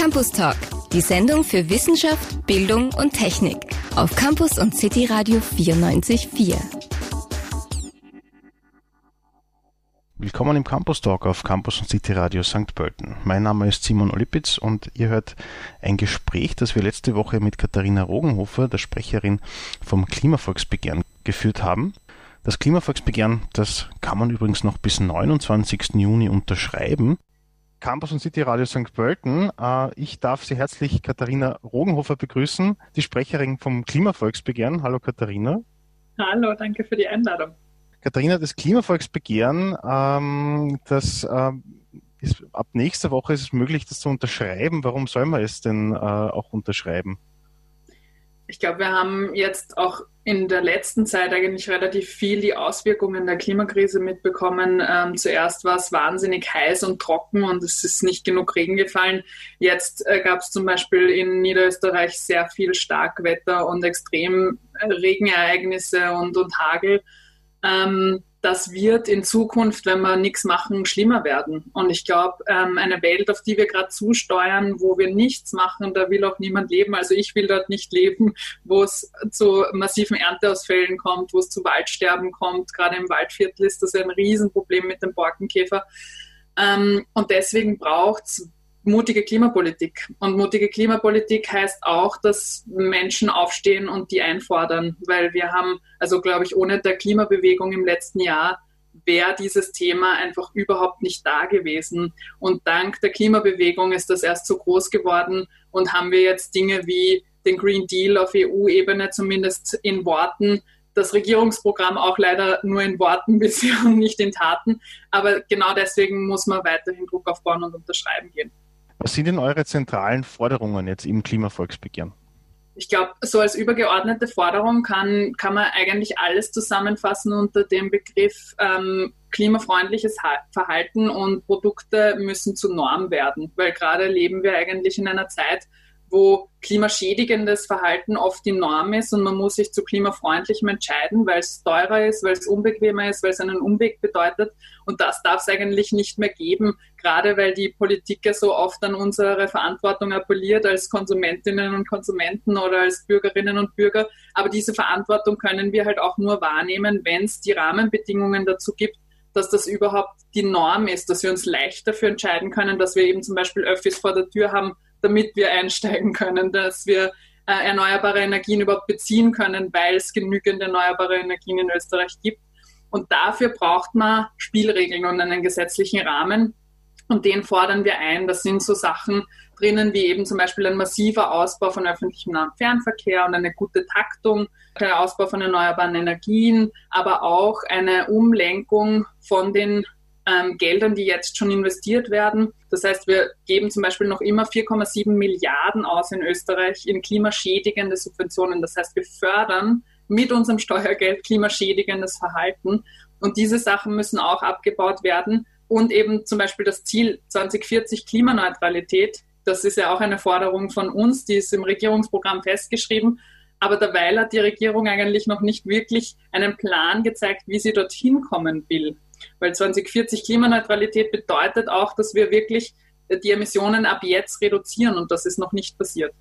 Campus Talk, die Sendung für Wissenschaft, Bildung und Technik auf Campus und City Radio 94.4. Willkommen im Campus Talk auf Campus und City Radio St. Pölten. Mein Name ist Simon Olipitz und ihr hört ein Gespräch, das wir letzte Woche mit Katharina Rogenhofer, der Sprecherin vom Klimavolksbegehren, geführt haben. Das Klimavolksbegehren, das kann man übrigens noch bis 29. Juni unterschreiben. Campus und City Radio St. Pölten. Äh, ich darf Sie herzlich Katharina Rogenhofer begrüßen, die Sprecherin vom Klimavolksbegehren. Hallo Katharina. Hallo, danke für die Einladung. Katharina, das Klimavolksbegehren, ähm, das äh, ist, ab nächster Woche ist es möglich, das zu unterschreiben. Warum soll man es denn äh, auch unterschreiben? Ich glaube, wir haben jetzt auch in der letzten Zeit eigentlich relativ viel die Auswirkungen der Klimakrise mitbekommen. Ähm, zuerst war es wahnsinnig heiß und trocken und es ist nicht genug Regen gefallen. Jetzt äh, gab es zum Beispiel in Niederösterreich sehr viel Starkwetter und Extremregenereignisse und, und Hagel. Ähm, das wird in Zukunft, wenn wir nichts machen, schlimmer werden. Und ich glaube, ähm, eine Welt, auf die wir gerade zusteuern, wo wir nichts machen, da will auch niemand leben. Also ich will dort nicht leben, wo es zu massiven Ernteausfällen kommt, wo es zu Waldsterben kommt. Gerade im Waldviertel ist das ein Riesenproblem mit dem Borkenkäfer. Ähm, und deswegen braucht es mutige Klimapolitik. Und mutige Klimapolitik heißt auch, dass Menschen aufstehen und die einfordern, weil wir haben, also glaube ich, ohne der Klimabewegung im letzten Jahr wäre dieses Thema einfach überhaupt nicht da gewesen. Und dank der Klimabewegung ist das erst so groß geworden und haben wir jetzt Dinge wie den Green Deal auf EU-Ebene zumindest in Worten, das Regierungsprogramm auch leider nur in Worten bisher und nicht in Taten. Aber genau deswegen muss man weiterhin Druck aufbauen und unterschreiben gehen. Was sind denn eure zentralen Forderungen jetzt im Klimavolksbegehren? Ich glaube, so als übergeordnete Forderung kann, kann man eigentlich alles zusammenfassen unter dem Begriff ähm, klimafreundliches Verhalten und Produkte müssen zur Norm werden, weil gerade leben wir eigentlich in einer Zeit, wo klimaschädigendes Verhalten oft die Norm ist und man muss sich zu klimafreundlichem entscheiden, weil es teurer ist, weil es unbequemer ist, weil es einen Umweg bedeutet. Und das darf es eigentlich nicht mehr geben, gerade weil die Politik ja so oft an unsere Verantwortung appelliert als Konsumentinnen und Konsumenten oder als Bürgerinnen und Bürger. Aber diese Verantwortung können wir halt auch nur wahrnehmen, wenn es die Rahmenbedingungen dazu gibt, dass das überhaupt die Norm ist, dass wir uns leicht dafür entscheiden können, dass wir eben zum Beispiel Öffis vor der Tür haben, damit wir einsteigen können, dass wir äh, erneuerbare Energien überhaupt beziehen können, weil es genügend erneuerbare Energien in Österreich gibt. Und dafür braucht man Spielregeln und einen gesetzlichen Rahmen. Und den fordern wir ein. Das sind so Sachen drinnen wie eben zum Beispiel ein massiver Ausbau von öffentlichem Fernverkehr und eine gute Taktung, der Ausbau von erneuerbaren Energien, aber auch eine Umlenkung von den ähm, Geldern, die jetzt schon investiert werden. Das heißt, wir geben zum Beispiel noch immer 4,7 Milliarden aus in Österreich in klimaschädigende Subventionen. Das heißt, wir fördern mit unserem Steuergeld klimaschädigendes Verhalten. Und diese Sachen müssen auch abgebaut werden. Und eben zum Beispiel das Ziel 2040 Klimaneutralität. Das ist ja auch eine Forderung von uns, die ist im Regierungsprogramm festgeschrieben. Aber derweil hat die Regierung eigentlich noch nicht wirklich einen Plan gezeigt, wie sie dorthin kommen will. Weil 2040 Klimaneutralität bedeutet auch, dass wir wirklich die Emissionen ab jetzt reduzieren und das ist noch nicht passiert.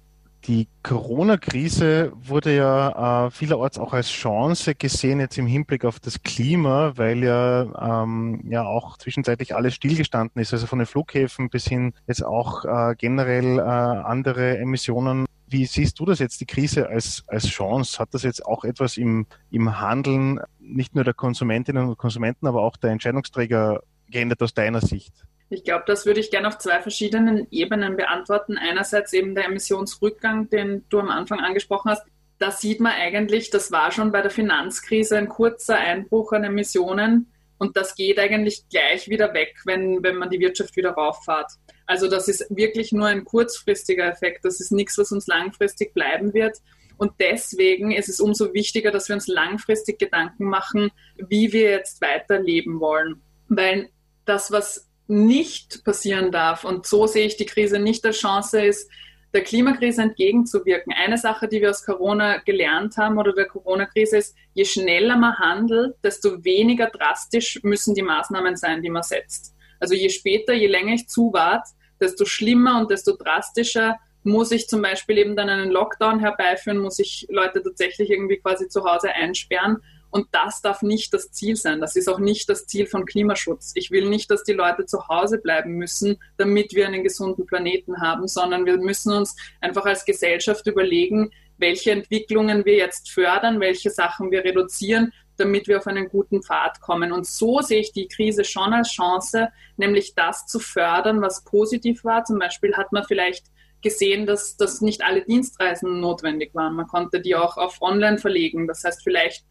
Die Corona-Krise wurde ja äh, vielerorts auch als Chance gesehen, jetzt im Hinblick auf das Klima, weil ja, ähm, ja auch zwischenzeitlich alles stillgestanden ist, also von den Flughäfen bis hin jetzt auch äh, generell äh, andere Emissionen wie siehst du das jetzt, die Krise als, als Chance? Hat das jetzt auch etwas im, im Handeln nicht nur der Konsumentinnen und Konsumenten, aber auch der Entscheidungsträger geändert aus deiner Sicht? Ich glaube, das würde ich gerne auf zwei verschiedenen Ebenen beantworten. Einerseits eben der Emissionsrückgang, den du am Anfang angesprochen hast. Da sieht man eigentlich, das war schon bei der Finanzkrise ein kurzer Einbruch an Emissionen und das geht eigentlich gleich wieder weg, wenn, wenn man die Wirtschaft wieder rauffahrt. Also das ist wirklich nur ein kurzfristiger Effekt. Das ist nichts, was uns langfristig bleiben wird. Und deswegen ist es umso wichtiger, dass wir uns langfristig Gedanken machen, wie wir jetzt weiterleben wollen. Weil das, was nicht passieren darf, und so sehe ich die Krise nicht als Chance, ist, der Klimakrise entgegenzuwirken. Eine Sache, die wir aus Corona gelernt haben oder der Corona-Krise ist, je schneller man handelt, desto weniger drastisch müssen die Maßnahmen sein, die man setzt. Also je später, je länger ich zuwarte, desto schlimmer und desto drastischer muss ich zum Beispiel eben dann einen Lockdown herbeiführen, muss ich Leute tatsächlich irgendwie quasi zu Hause einsperren. Und das darf nicht das Ziel sein. Das ist auch nicht das Ziel von Klimaschutz. Ich will nicht, dass die Leute zu Hause bleiben müssen, damit wir einen gesunden Planeten haben, sondern wir müssen uns einfach als Gesellschaft überlegen, welche Entwicklungen wir jetzt fördern, welche Sachen wir reduzieren, damit wir auf einen guten Pfad kommen. Und so sehe ich die Krise schon als Chance, nämlich das zu fördern, was positiv war. Zum Beispiel hat man vielleicht gesehen, dass, dass nicht alle Dienstreisen notwendig waren. Man konnte die auch auf Online verlegen. Das heißt, vielleicht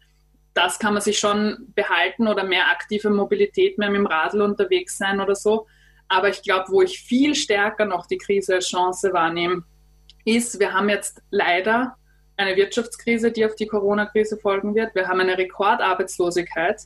das kann man sich schon behalten oder mehr aktive Mobilität, mehr mit dem Radl unterwegs sein oder so. Aber ich glaube, wo ich viel stärker noch die Krise als Chance wahrnehme, ist, wir haben jetzt leider eine Wirtschaftskrise, die auf die Corona-Krise folgen wird. Wir haben eine Rekordarbeitslosigkeit.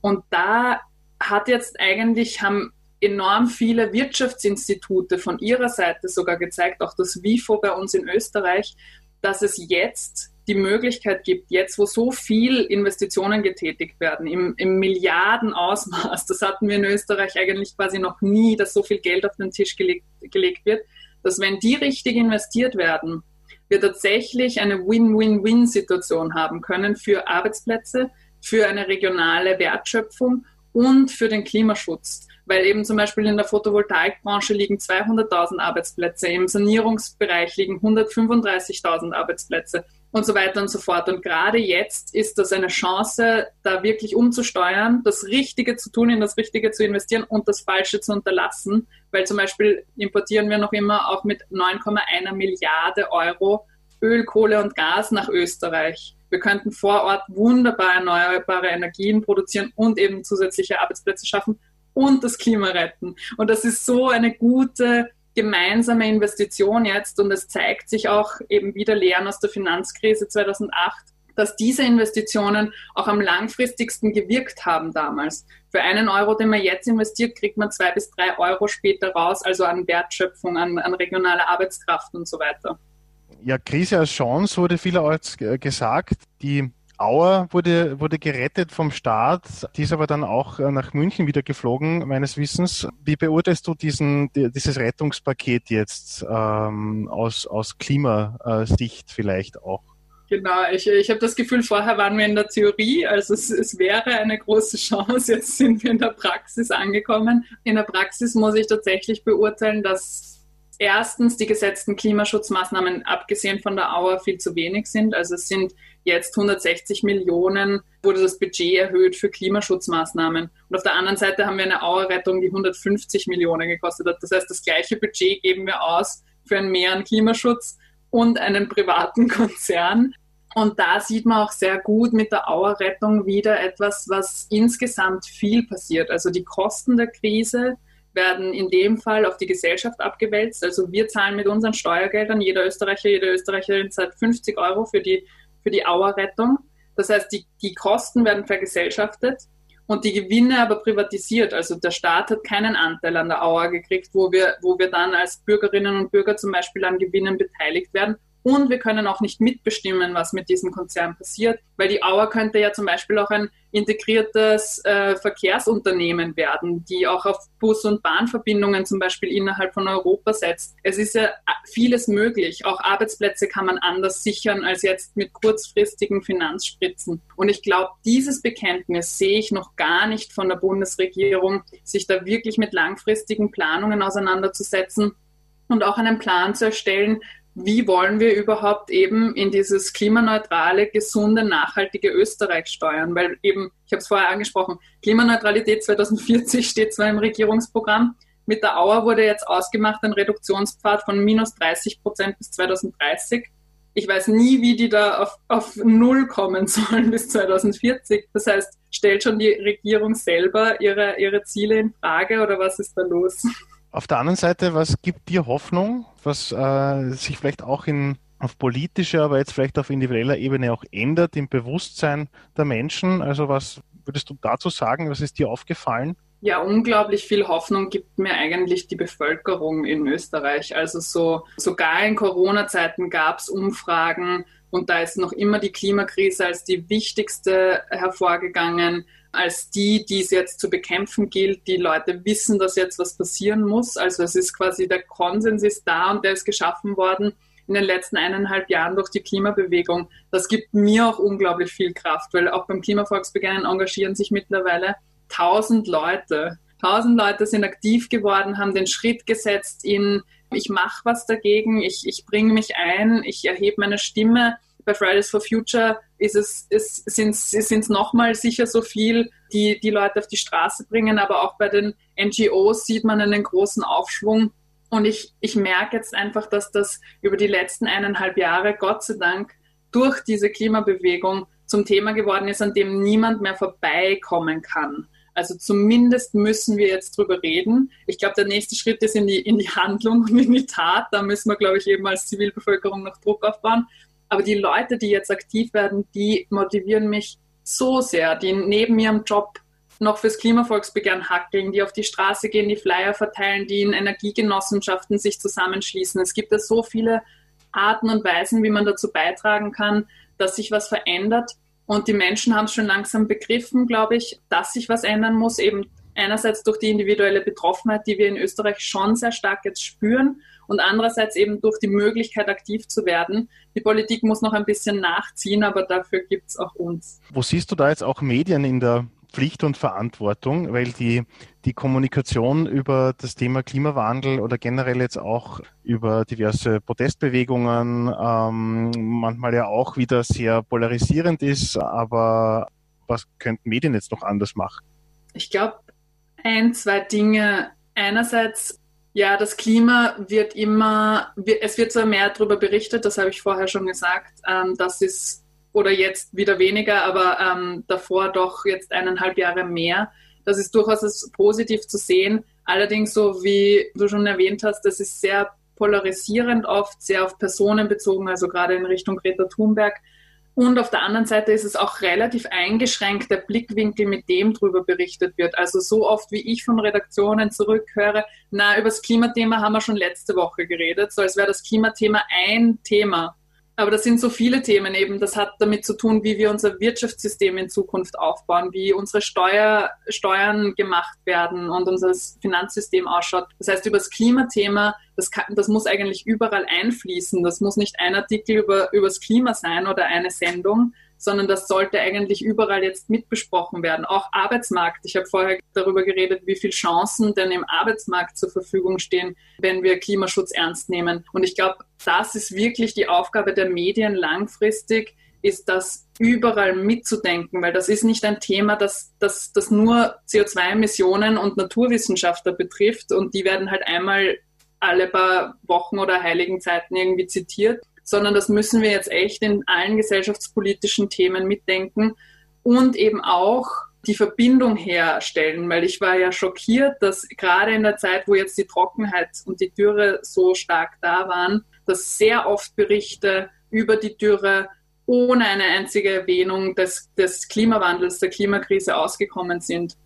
Und da hat jetzt eigentlich, haben enorm viele Wirtschaftsinstitute von ihrer Seite sogar gezeigt, auch das WIFO bei uns in Österreich, dass es jetzt die Möglichkeit gibt, jetzt wo so viel Investitionen getätigt werden, im, im Milliardenausmaß, das hatten wir in Österreich eigentlich quasi noch nie, dass so viel Geld auf den Tisch gelegt, gelegt wird, dass wenn die richtig investiert werden, wir tatsächlich eine Win-Win-Win-Situation haben können für Arbeitsplätze, für eine regionale Wertschöpfung und für den Klimaschutz. Weil eben zum Beispiel in der Photovoltaikbranche liegen 200.000 Arbeitsplätze, im Sanierungsbereich liegen 135.000 Arbeitsplätze und so weiter und so fort. Und gerade jetzt ist das eine Chance, da wirklich umzusteuern, das Richtige zu tun, in das Richtige zu investieren und das Falsche zu unterlassen. Weil zum Beispiel importieren wir noch immer auch mit 9,1 Milliarde Euro Öl, Kohle und Gas nach Österreich. Wir könnten vor Ort wunderbar erneuerbare Energien produzieren und eben zusätzliche Arbeitsplätze schaffen und das Klima retten. Und das ist so eine gute gemeinsame Investition jetzt und es zeigt sich auch eben wieder Lehren aus der Finanzkrise 2008, dass diese Investitionen auch am langfristigsten gewirkt haben damals. Für einen Euro, den man jetzt investiert, kriegt man zwei bis drei Euro später raus, also an Wertschöpfung, an, an regionaler Arbeitskraft und so weiter. Ja, Krise als Chance wurde vielerorts gesagt. Die Auer wurde, wurde gerettet vom Staat, die ist aber dann auch äh, nach München wieder geflogen, meines Wissens. Wie beurteilst du diesen, dieses Rettungspaket jetzt ähm, aus, aus Klimasicht vielleicht auch? Genau, ich, ich habe das Gefühl, vorher waren wir in der Theorie, also es, es wäre eine große Chance, jetzt sind wir in der Praxis angekommen. In der Praxis muss ich tatsächlich beurteilen, dass erstens die gesetzten Klimaschutzmaßnahmen abgesehen von der Auer viel zu wenig sind. Also es sind jetzt 160 Millionen wurde das Budget erhöht für Klimaschutzmaßnahmen. Und auf der anderen Seite haben wir eine Auerrettung, die 150 Millionen gekostet hat. Das heißt, das gleiche Budget geben wir aus für ein Mehr an Klimaschutz und einen privaten Konzern. Und da sieht man auch sehr gut mit der Auerrettung wieder etwas, was insgesamt viel passiert. Also die Kosten der Krise werden in dem Fall auf die Gesellschaft abgewälzt. Also wir zahlen mit unseren Steuergeldern, jeder Österreicher, jede Österreicherin zahlt 50 Euro für die, für die Auerrettung. Das heißt, die, die Kosten werden vergesellschaftet und die Gewinne aber privatisiert. Also der Staat hat keinen Anteil an der Auer gekriegt, wo wir, wo wir dann als Bürgerinnen und Bürger zum Beispiel an Gewinnen beteiligt werden und wir können auch nicht mitbestimmen, was mit diesem Konzern passiert, weil die Auer könnte ja zum Beispiel auch ein integriertes äh, Verkehrsunternehmen werden, die auch auf Bus- und Bahnverbindungen zum Beispiel innerhalb von Europa setzt. Es ist ja vieles möglich. Auch Arbeitsplätze kann man anders sichern als jetzt mit kurzfristigen Finanzspritzen. Und ich glaube, dieses Bekenntnis sehe ich noch gar nicht von der Bundesregierung, sich da wirklich mit langfristigen Planungen auseinanderzusetzen und auch einen Plan zu erstellen, wie wollen wir überhaupt eben in dieses klimaneutrale, gesunde, nachhaltige Österreich steuern? Weil eben, ich habe es vorher angesprochen, Klimaneutralität 2040 steht zwar im Regierungsprogramm, mit der Auer wurde jetzt ausgemacht ein Reduktionspfad von minus 30 Prozent bis 2030. Ich weiß nie, wie die da auf, auf Null kommen sollen bis 2040. Das heißt, stellt schon die Regierung selber ihre, ihre Ziele in Frage oder was ist da los? Auf der anderen Seite, was gibt dir Hoffnung, was äh, sich vielleicht auch in, auf politischer, aber jetzt vielleicht auf individueller Ebene auch ändert im Bewusstsein der Menschen? Also was würdest du dazu sagen? Was ist dir aufgefallen? Ja, unglaublich viel Hoffnung gibt mir eigentlich die Bevölkerung in Österreich. Also so sogar in Corona-Zeiten gab es Umfragen und da ist noch immer die Klimakrise als die wichtigste hervorgegangen als die, die es jetzt zu bekämpfen gilt. Die Leute wissen, dass jetzt was passieren muss. Also es ist quasi der Konsens ist da und der ist geschaffen worden in den letzten eineinhalb Jahren durch die Klimabewegung. Das gibt mir auch unglaublich viel Kraft, weil auch beim Klimavolksbegehren engagieren sich mittlerweile tausend Leute. Tausend Leute sind aktiv geworden, haben den Schritt gesetzt in, ich mache was dagegen, ich, ich bringe mich ein, ich erhebe meine Stimme. Bei Fridays for Future ist es, ist, sind es nochmal sicher so viel, die die Leute auf die Straße bringen, aber auch bei den NGOs sieht man einen großen Aufschwung. Und ich, ich merke jetzt einfach, dass das über die letzten eineinhalb Jahre, Gott sei Dank, durch diese Klimabewegung zum Thema geworden ist, an dem niemand mehr vorbeikommen kann. Also zumindest müssen wir jetzt drüber reden. Ich glaube, der nächste Schritt ist in die, in die Handlung und in die Tat. Da müssen wir, glaube ich, eben als Zivilbevölkerung noch Druck aufbauen. Aber die Leute, die jetzt aktiv werden, die motivieren mich so sehr, die neben ihrem Job noch fürs Klimavolksbegehren hackeln, die auf die Straße gehen, die Flyer verteilen, die in Energiegenossenschaften sich zusammenschließen. Es gibt ja so viele Arten und Weisen, wie man dazu beitragen kann, dass sich was verändert. Und die Menschen haben es schon langsam begriffen, glaube ich, dass sich was ändern muss, eben einerseits durch die individuelle Betroffenheit, die wir in Österreich schon sehr stark jetzt spüren und andererseits eben durch die Möglichkeit, aktiv zu werden. Die Politik muss noch ein bisschen nachziehen, aber dafür gibt es auch uns. Wo siehst du da jetzt auch Medien in der Pflicht und Verantwortung, weil die, die Kommunikation über das Thema Klimawandel oder generell jetzt auch über diverse Protestbewegungen ähm, manchmal ja auch wieder sehr polarisierend ist. Aber was könnten Medien jetzt noch anders machen? Ich glaube, ein, zwei Dinge. Einerseits, ja, das Klima wird immer, es wird zwar mehr darüber berichtet, das habe ich vorher schon gesagt, ähm, das ist oder jetzt wieder weniger, aber ähm, davor doch jetzt eineinhalb Jahre mehr. Das ist durchaus positiv zu sehen. Allerdings, so wie du schon erwähnt hast, das ist sehr polarisierend oft, sehr auf Personen bezogen, also gerade in Richtung Greta Thunberg. Und auf der anderen Seite ist es auch relativ eingeschränkt, der Blickwinkel, mit dem darüber berichtet wird. Also so oft, wie ich von Redaktionen zurückhöre, na, über das Klimathema haben wir schon letzte Woche geredet, so als wäre das Klimathema ein Thema. Aber das sind so viele Themen eben. Das hat damit zu tun, wie wir unser Wirtschaftssystem in Zukunft aufbauen, wie unsere Steuer, Steuern gemacht werden und unser Finanzsystem ausschaut. Das heißt, über das Klimathema, das, kann, das muss eigentlich überall einfließen. Das muss nicht ein Artikel über, das Klima sein oder eine Sendung, sondern das sollte eigentlich überall jetzt mitbesprochen werden. Auch Arbeitsmarkt. Ich habe vorher darüber geredet, wie viele Chancen denn im Arbeitsmarkt zur Verfügung stehen, wenn wir Klimaschutz ernst nehmen. Und ich glaube, das ist wirklich die Aufgabe der Medien langfristig, ist das überall mitzudenken, weil das ist nicht ein Thema, das, das, das nur CO2-Emissionen und Naturwissenschaftler betrifft und die werden halt einmal alle paar Wochen oder heiligen Zeiten irgendwie zitiert, sondern das müssen wir jetzt echt in allen gesellschaftspolitischen Themen mitdenken und eben auch die Verbindung herstellen, weil ich war ja schockiert, dass gerade in der Zeit, wo jetzt die Trockenheit und die Dürre so stark da waren, dass sehr oft Berichte über die Dürre ohne eine einzige Erwähnung des, des Klimawandels, der Klimakrise ausgekommen sind.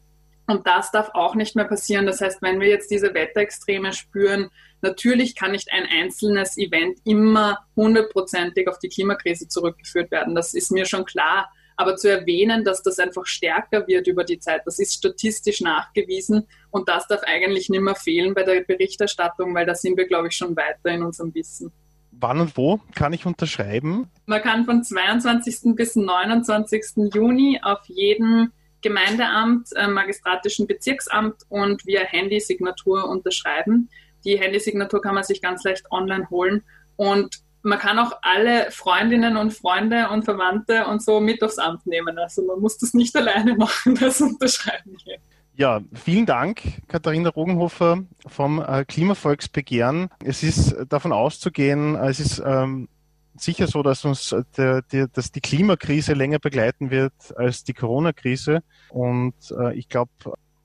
Und das darf auch nicht mehr passieren. Das heißt, wenn wir jetzt diese Wetterextreme spüren, natürlich kann nicht ein einzelnes Event immer hundertprozentig auf die Klimakrise zurückgeführt werden. Das ist mir schon klar. Aber zu erwähnen, dass das einfach stärker wird über die Zeit, das ist statistisch nachgewiesen und das darf eigentlich nicht mehr fehlen bei der Berichterstattung, weil da sind wir, glaube ich, schon weiter in unserem Wissen. Wann und wo kann ich unterschreiben? Man kann von 22. bis 29. Juni auf jedem Gemeindeamt, äh, magistratischen Bezirksamt und via Handysignatur unterschreiben. Die Handysignatur kann man sich ganz leicht online holen und man kann auch alle Freundinnen und Freunde und Verwandte und so mit aufs Amt nehmen. Also man muss das nicht alleine machen, das Unterschreiben hier. Ja, vielen Dank, Katharina Rogenhofer vom äh, Klimavolksbegehren. Es ist davon auszugehen, es ist ähm, sicher so, dass uns äh, der, der, dass die Klimakrise länger begleiten wird als die Corona-Krise. Und äh, ich glaube,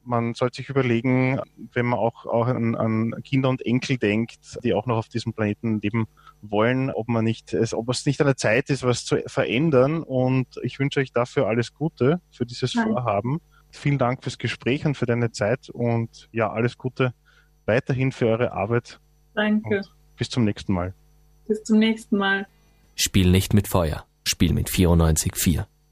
man sollte sich überlegen, wenn man auch, auch an, an, Kinder und Enkel denkt, die auch noch auf diesem Planeten leben wollen, ob man nicht, es, ob es nicht an der Zeit ist, was zu verändern. Und ich wünsche euch dafür alles Gute für dieses Nein. Vorhaben. Vielen Dank fürs Gespräch und für deine Zeit und ja, alles Gute weiterhin für eure Arbeit. Danke. Und bis zum nächsten Mal. Bis zum nächsten Mal. Spiel nicht mit Feuer. Spiel mit 94.4.